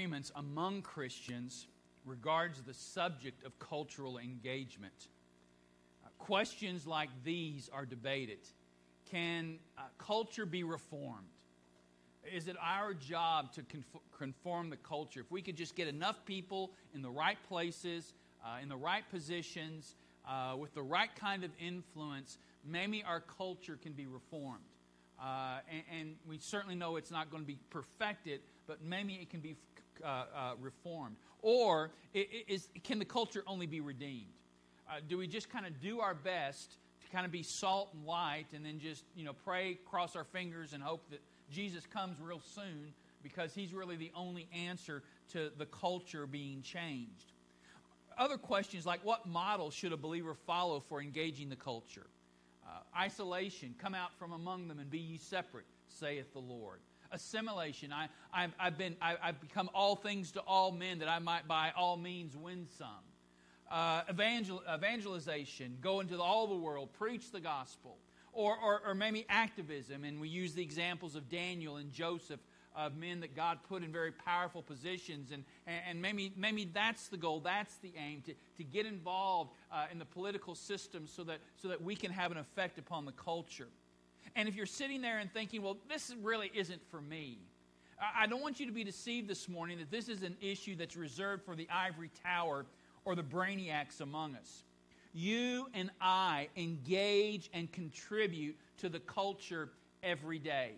disagreements among Christians regards the subject of cultural engagement. Uh, questions like these are debated. Can uh, culture be reformed? Is it our job to conform the culture? If we could just get enough people in the right places, uh, in the right positions, uh, with the right kind of influence, maybe our culture can be reformed. Uh, and, and, we certainly know it's not going to be perfected, but maybe it can be uh, uh, reformed. Or is, can the culture only be redeemed? Uh, do we just kind of do our best to kind of be salt and light and then just, you know, pray, cross our fingers, and hope that Jesus comes real soon because he's really the only answer to the culture being changed? Other questions like what model should a believer follow for engaging the culture? Uh, isolation, come out from among them and be ye separate, saith the Lord. Assimilation, I, I've, I've, been, I, have become all things to all men that I might by all means win some. Uh, evangel, evangelization, go into all the world, preach the gospel. Or, or, or maybe activism, and we use the examples of Daniel and Joseph of men that God put in very powerful positions. And, and maybe, maybe that's the goal, that's the aim, to, to get involved uh, in the political system so that, so that we can have an effect upon the culture. And if you're sitting there and thinking, well, this really isn't for me, I don't want you to be deceived this morning that this is an issue that's reserved for the ivory tower or the brainiacs among us. You and I engage and contribute to the culture every day.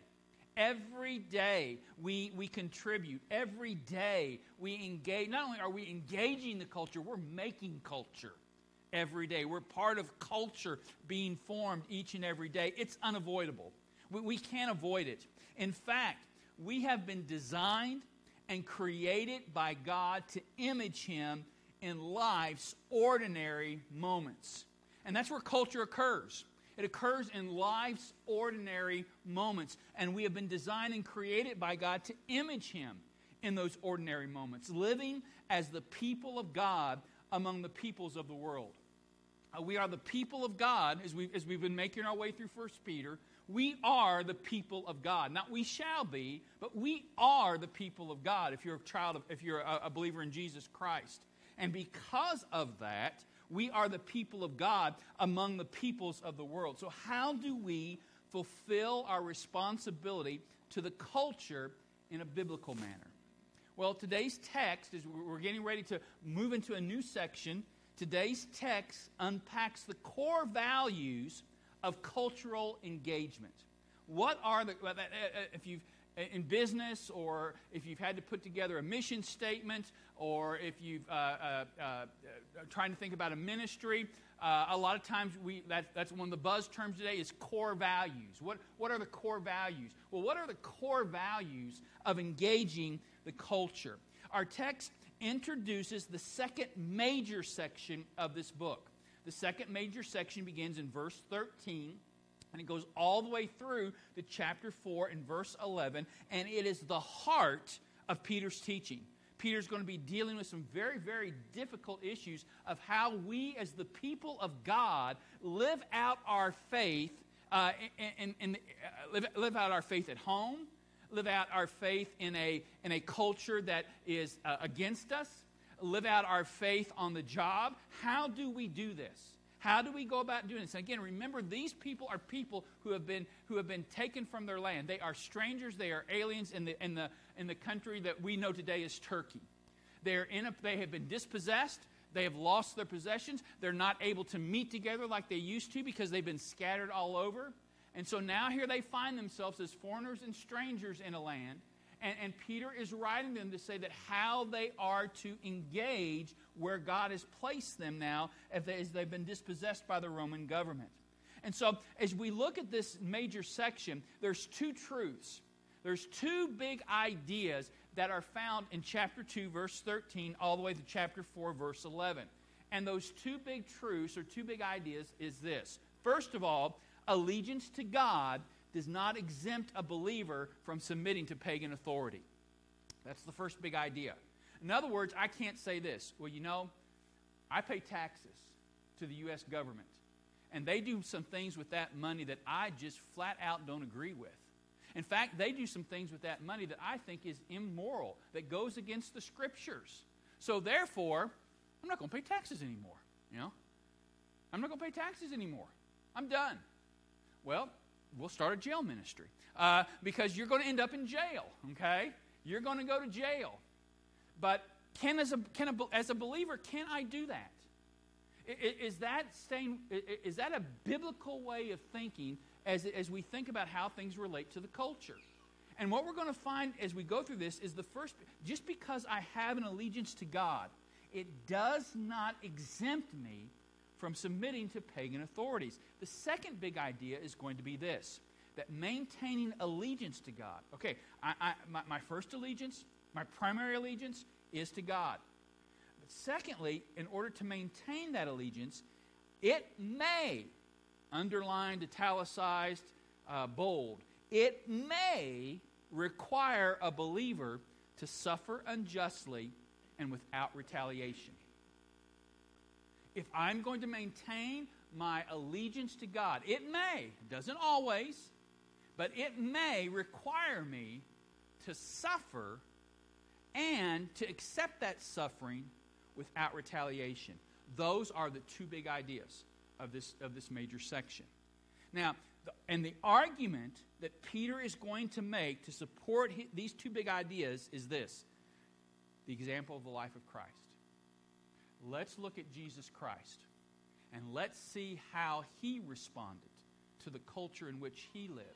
Every day we, we contribute. Every day we engage. Not only are we engaging the culture, we're making culture every day. We're part of culture being formed each and every day. It's unavoidable. We, we can't avoid it. In fact, we have been designed and created by God to image Him in life's ordinary moments. And that's where culture occurs. It occurs in life's ordinary moments. And we have been designed and created by God to image Him in those ordinary moments, living as the people of God among the peoples of the world. Uh, we are the people of God, as, we, as we've been making our way through First Peter. We are the people of God. Not we shall be, but we are the people of God if you're a child of, if you're a, a believer in Jesus Christ. And because of that, we are the people of God among the peoples of the world. So, how do we fulfill our responsibility to the culture in a biblical manner? Well, today's text is we're getting ready to move into a new section. Today's text unpacks the core values of cultural engagement. What are the, uh, uh, if you've in business or if you've had to put together a mission statement or if you've uh, uh, uh, trying to think about a ministry uh, a lot of times we that, that's one of the buzz terms today is core values. What, what are the core values? Well what are the core values of engaging the culture? Our text introduces the second major section of this book the second major section begins in verse 13 and it goes all the way through to chapter 4 and verse 11. And it is the heart of Peter's teaching. Peter's going to be dealing with some very, very difficult issues of how we, as the people of God, live out our faith, uh, in, in, uh, live, live out our faith at home, live out our faith in a, in a culture that is uh, against us, live out our faith on the job. How do we do this? How do we go about doing this? Again, remember, these people are people who have been, who have been taken from their land. They are strangers, they are aliens in the, in the, in the country that we know today as Turkey. They're in a, they have been dispossessed. They have lost their possessions. They're not able to meet together like they used to because they've been scattered all over. And so now here they find themselves as foreigners and strangers in a land. And, and Peter is writing them to say that how they are to engage where God has placed them now as, they, as they've been dispossessed by the Roman government. And so, as we look at this major section, there's two truths. There's two big ideas that are found in chapter 2, verse 13, all the way to chapter 4, verse 11. And those two big truths or two big ideas is this. First of all, allegiance to God does not exempt a believer from submitting to pagan authority. That's the first big idea. In other words, I can't say this. Well, you know, I pay taxes to the U.S. government, and they do some things with that money that I just flat out don't agree with. In fact, they do some things with that money that I think is immoral, that goes against the scriptures. So therefore, I'm not going to pay taxes anymore. You know, I'm not going to pay taxes anymore. I'm done. Well, we'll start a jail ministry uh, because you're going to end up in jail. Okay, you're going to go to jail. But can as a, can a, as a believer, can I do that? Is that, staying, is that a biblical way of thinking as, as we think about how things relate to the culture? And what we're going to find as we go through this is the first, just because I have an allegiance to God, it does not exempt me from submitting to pagan authorities. The second big idea is going to be this that maintaining allegiance to God. Okay, I, I, my, my first allegiance, my primary allegiance is to God. But secondly, in order to maintain that allegiance, it may, underlined, italicized, uh, bold, it may require a believer to suffer unjustly and without retaliation. If I'm going to maintain my allegiance to God, it may, doesn't always, but it may require me to suffer and to accept that suffering without retaliation. Those are the two big ideas of this, of this major section. Now, and the argument that Peter is going to make to support his, these two big ideas is this the example of the life of Christ. Let's look at Jesus Christ and let's see how he responded to the culture in which he lived.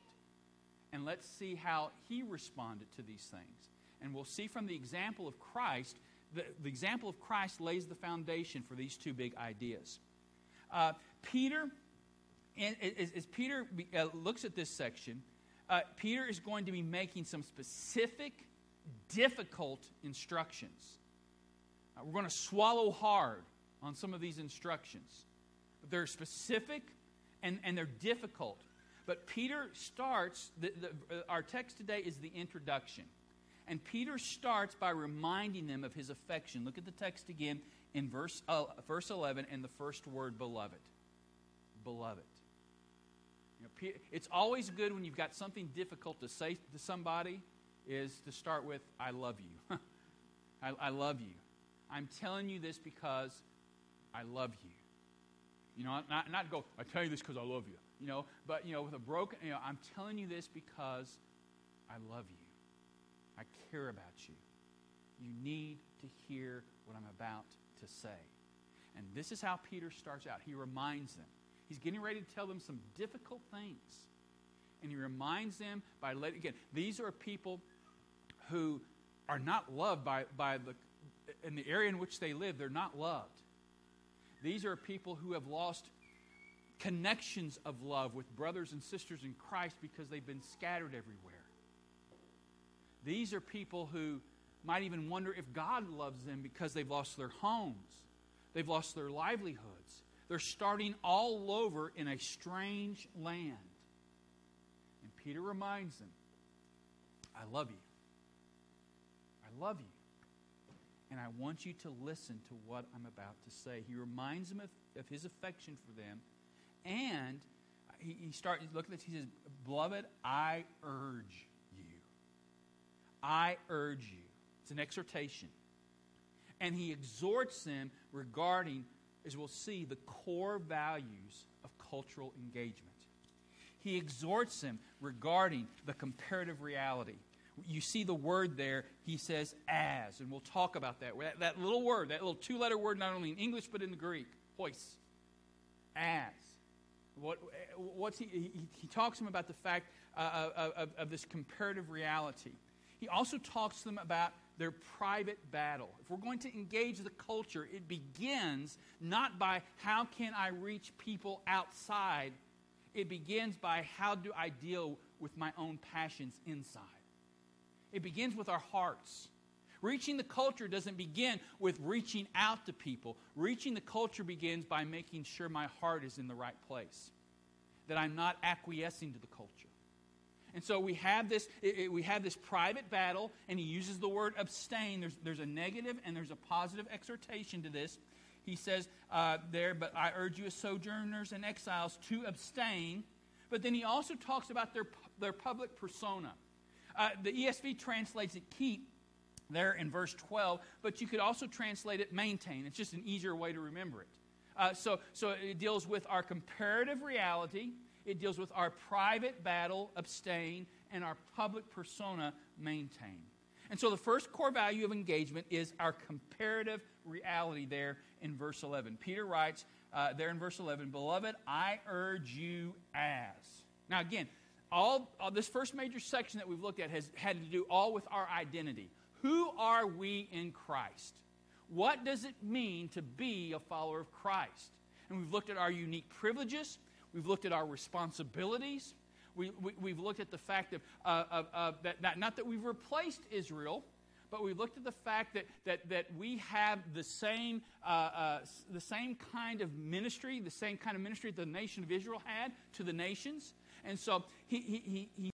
And let's see how he responded to these things. And we'll see from the example of Christ, the, the example of Christ lays the foundation for these two big ideas. Uh, Peter, as, as Peter uh, looks at this section, uh, Peter is going to be making some specific, difficult instructions. Uh, we're going to swallow hard on some of these instructions. They're specific and, and they're difficult. But Peter starts, the, the, uh, our text today is the introduction. And Peter starts by reminding them of his affection. Look at the text again in verse, uh, verse 11 and the first word, beloved. Beloved. You know, it's always good when you've got something difficult to say to somebody is to start with, I love you. I, I love you. I'm telling you this because I love you. You know, not, not go, I tell you this because I love you. You know, but, you know, with a broken, you know, I'm telling you this because I love you. I care about you. You need to hear what I'm about to say. And this is how Peter starts out. He reminds them. He's getting ready to tell them some difficult things. And he reminds them by letting, again, these are people who are not loved by, by the, in the area in which they live, they're not loved. These are people who have lost connections of love with brothers and sisters in Christ because they've been scattered everywhere. These are people who might even wonder if God loves them because they've lost their homes, they've lost their livelihoods. They're starting all over in a strange land. And Peter reminds them, I love you. I love you. And I want you to listen to what I'm about to say. He reminds them of, of his affection for them. And he, he starts, look at this, he says, Beloved, I urge you. I urge you. It's an exhortation. And he exhorts them regarding, as we'll see, the core values of cultural engagement. He exhorts them regarding the comparative reality. You see the word there, he says as, and we'll talk about that. That, that little word, that little two letter word, not only in English but in the Greek, pois, as. What, what's he, he, he talks to them about the fact uh, of, of, of this comparative reality. He also talks to them about their private battle. If we're going to engage the culture, it begins not by how can I reach people outside, it begins by how do I deal with my own passions inside. It begins with our hearts. Reaching the culture doesn't begin with reaching out to people. Reaching the culture begins by making sure my heart is in the right place, that I'm not acquiescing to the culture. And so we have this, we have this private battle, and he uses the word abstain. There's, there's a negative and there's a positive exhortation to this. He says uh, there, but I urge you as sojourners and exiles to abstain. But then he also talks about their their public persona. Uh, the ESV translates it keep there in verse 12, but you could also translate it maintain. It's just an easier way to remember it. Uh, so, so it deals with our comparative reality, it deals with our private battle, abstain, and our public persona, maintain. And so the first core value of engagement is our comparative reality there in verse 11. Peter writes uh, there in verse 11, Beloved, I urge you as. Now, again, all, all this first major section that we've looked at has had to do all with our identity. Who are we in Christ? What does it mean to be a follower of Christ? And we've looked at our unique privileges, we've looked at our responsibilities, we, we, have looked at the fact of, uh, of, of that, that, not that we've replaced Israel, but we've looked at the fact that, that, that we have the same, uh, uh, the same kind of ministry, the same kind of ministry that the nation of Israel had to the nations. And so he, he, he